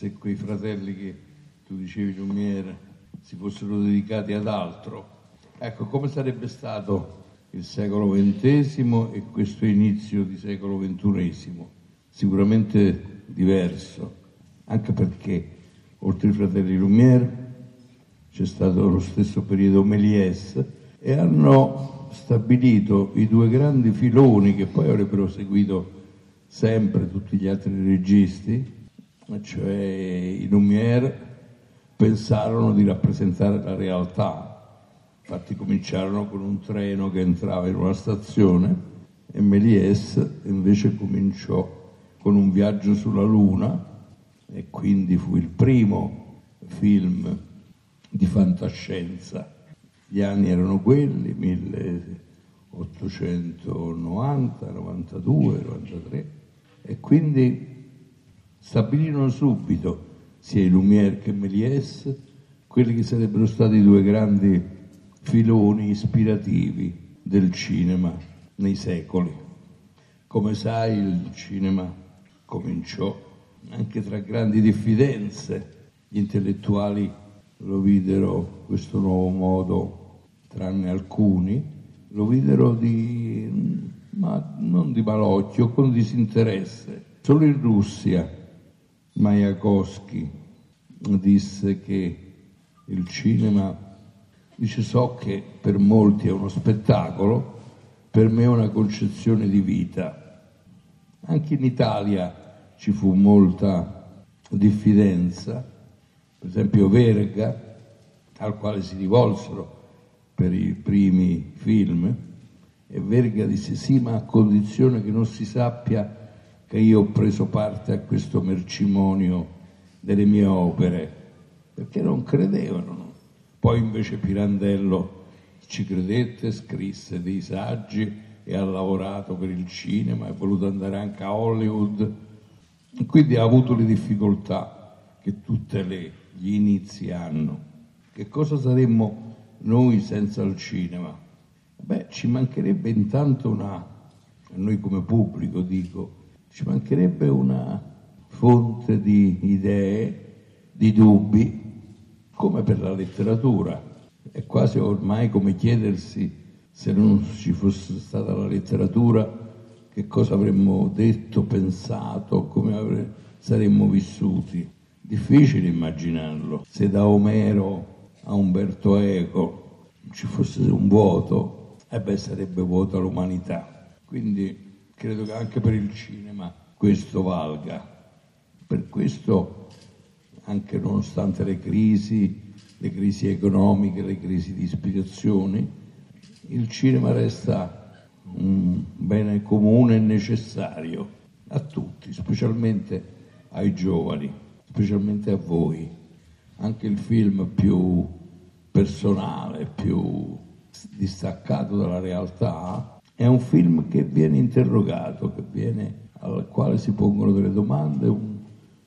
se quei fratelli che tu dicevi Lumiere si fossero dedicati ad altro, ecco come sarebbe stato il secolo XX e questo inizio di secolo XXI, sicuramente diverso, anche perché oltre ai fratelli Lumiere c'è stato lo stesso periodo Méliès e hanno stabilito i due grandi filoni che poi avrebbero seguito sempre tutti gli altri registi, cioè i Lumière pensarono di rappresentare la realtà. Infatti cominciarono con un treno che entrava in una stazione e Méliès invece cominciò con un viaggio sulla Luna e quindi fu il primo film di fantascienza. Gli anni erano quelli, 1890, 92, 93 e quindi stabilirono subito sia i Lumière che Méliès quelli che sarebbero stati i due grandi filoni ispirativi del cinema nei secoli. Come sai il cinema cominciò anche tra grandi diffidenze, gli intellettuali lo videro questo nuovo modo, tranne alcuni, lo videro di, ma non di malocchio, con disinteresse. Solo in Russia Mayakovsky disse che il cinema, dice so che per molti è uno spettacolo, per me è una concezione di vita. Anche in Italia ci fu molta diffidenza, per esempio Verga, al quale si rivolsero per i primi film, e Verga disse sì, ma a condizione che non si sappia che io ho preso parte a questo mercimonio delle mie opere, perché non credevano. Poi invece Pirandello ci credette, scrisse dei saggi e ha lavorato per il cinema, è voluto andare anche a Hollywood, quindi ha avuto le difficoltà che tutti gli inizi hanno. Che cosa saremmo noi senza il cinema? Beh, ci mancherebbe intanto una, noi come pubblico dico, ci mancherebbe una fonte di idee, di dubbi, come per la letteratura. È quasi ormai come chiedersi se non ci fosse stata la letteratura che cosa avremmo detto, pensato, come avre- saremmo vissuti. Difficile immaginarlo. Se da Omero a Umberto Eco ci fosse un vuoto, eh beh, sarebbe vuota l'umanità. Quindi credo che anche per il cinema questo valga. Per questo, anche nonostante le crisi, le crisi economiche, le crisi di ispirazione, il cinema resta un bene comune e necessario a tutti, specialmente ai giovani, specialmente a voi. Anche il film più personale, più distaccato dalla realtà, è un film che viene interrogato, che viene, al quale si pongono delle domande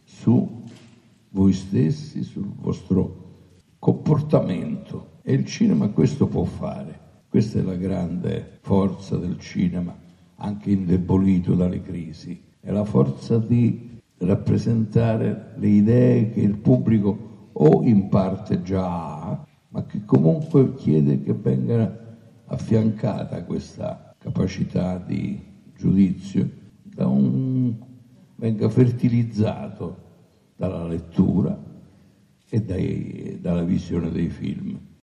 su voi stessi, sul vostro comportamento. E il cinema questo può fare. Questa è la grande forza del cinema, anche indebolito dalle crisi. È la forza di rappresentare le idee che il pubblico o in parte già ha, ma che comunque chiede che venga affiancata questa capacità di giudizio da un, venga fertilizzato dalla lettura e dai, dalla visione dei film.